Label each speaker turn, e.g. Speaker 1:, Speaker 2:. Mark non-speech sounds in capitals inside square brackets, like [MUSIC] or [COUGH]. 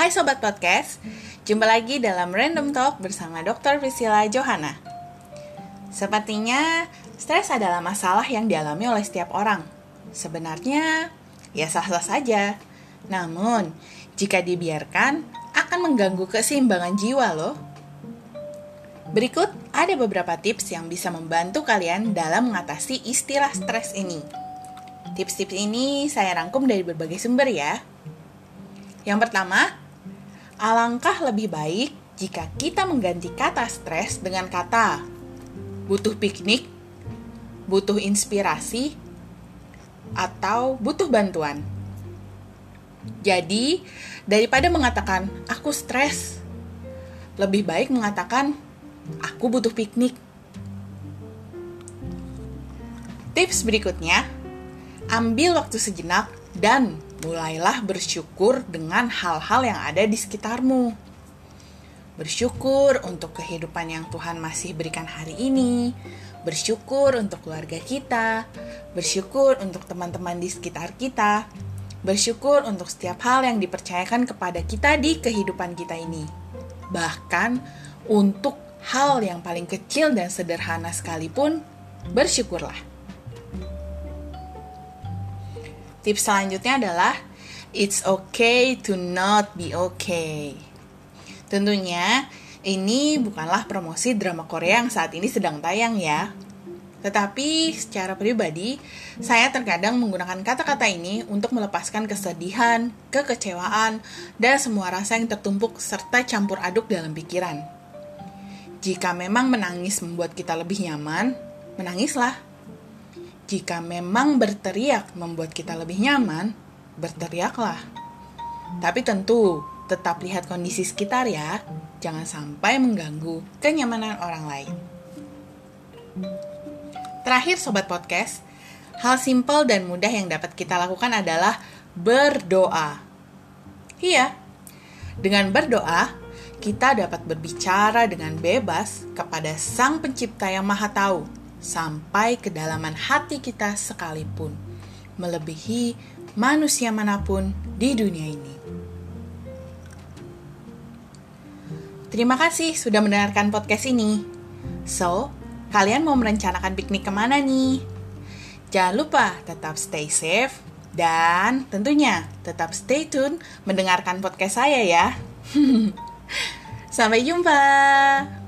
Speaker 1: Hai Sobat Podcast, jumpa lagi dalam Random Talk bersama Dr. Priscilla Johanna. Sepertinya, stres adalah masalah yang dialami oleh setiap orang. Sebenarnya, ya sah-sah saja. Namun, jika dibiarkan, akan mengganggu keseimbangan jiwa loh. Berikut ada beberapa tips yang bisa membantu kalian dalam mengatasi istilah stres ini. Tips-tips ini saya rangkum dari berbagai sumber ya. Yang pertama, alangkah lebih baik jika kita mengganti kata stres dengan kata butuh piknik, butuh inspirasi, atau butuh bantuan. Jadi, daripada mengatakan aku stres, lebih baik mengatakan aku butuh piknik. Tips berikutnya, ambil waktu sejenak dan mulailah bersyukur dengan hal-hal yang ada di sekitarmu. Bersyukur untuk kehidupan yang Tuhan masih berikan hari ini, bersyukur untuk keluarga kita, bersyukur untuk teman-teman di sekitar kita, bersyukur untuk setiap hal yang dipercayakan kepada kita di kehidupan kita ini. Bahkan untuk hal yang paling kecil dan sederhana sekalipun, bersyukurlah. Tips selanjutnya adalah it's okay to not be okay. Tentunya ini bukanlah promosi drama Korea yang saat ini sedang tayang ya. Tetapi secara pribadi, saya terkadang menggunakan kata-kata ini untuk melepaskan kesedihan, kekecewaan, dan semua rasa yang tertumpuk serta campur aduk dalam pikiran. Jika memang menangis membuat kita lebih nyaman, menangislah. Jika memang berteriak membuat kita lebih nyaman, berteriaklah. Tapi tentu tetap lihat kondisi sekitar ya, jangan sampai mengganggu kenyamanan orang lain. Terakhir sobat podcast, hal simpel dan mudah yang dapat kita lakukan adalah berdoa. Iya, dengan berdoa kita dapat berbicara dengan bebas kepada Sang Pencipta yang Maha Tahu sampai kedalaman hati kita sekalipun, melebihi manusia mana pun di dunia ini. Terima kasih sudah mendengarkan podcast ini. So, kalian mau merencanakan piknik ke mana nih? Jangan lupa tetap stay safe dan tentunya tetap stay tune mendengarkan podcast saya ya. [LAUGHS] Sampai jumpa.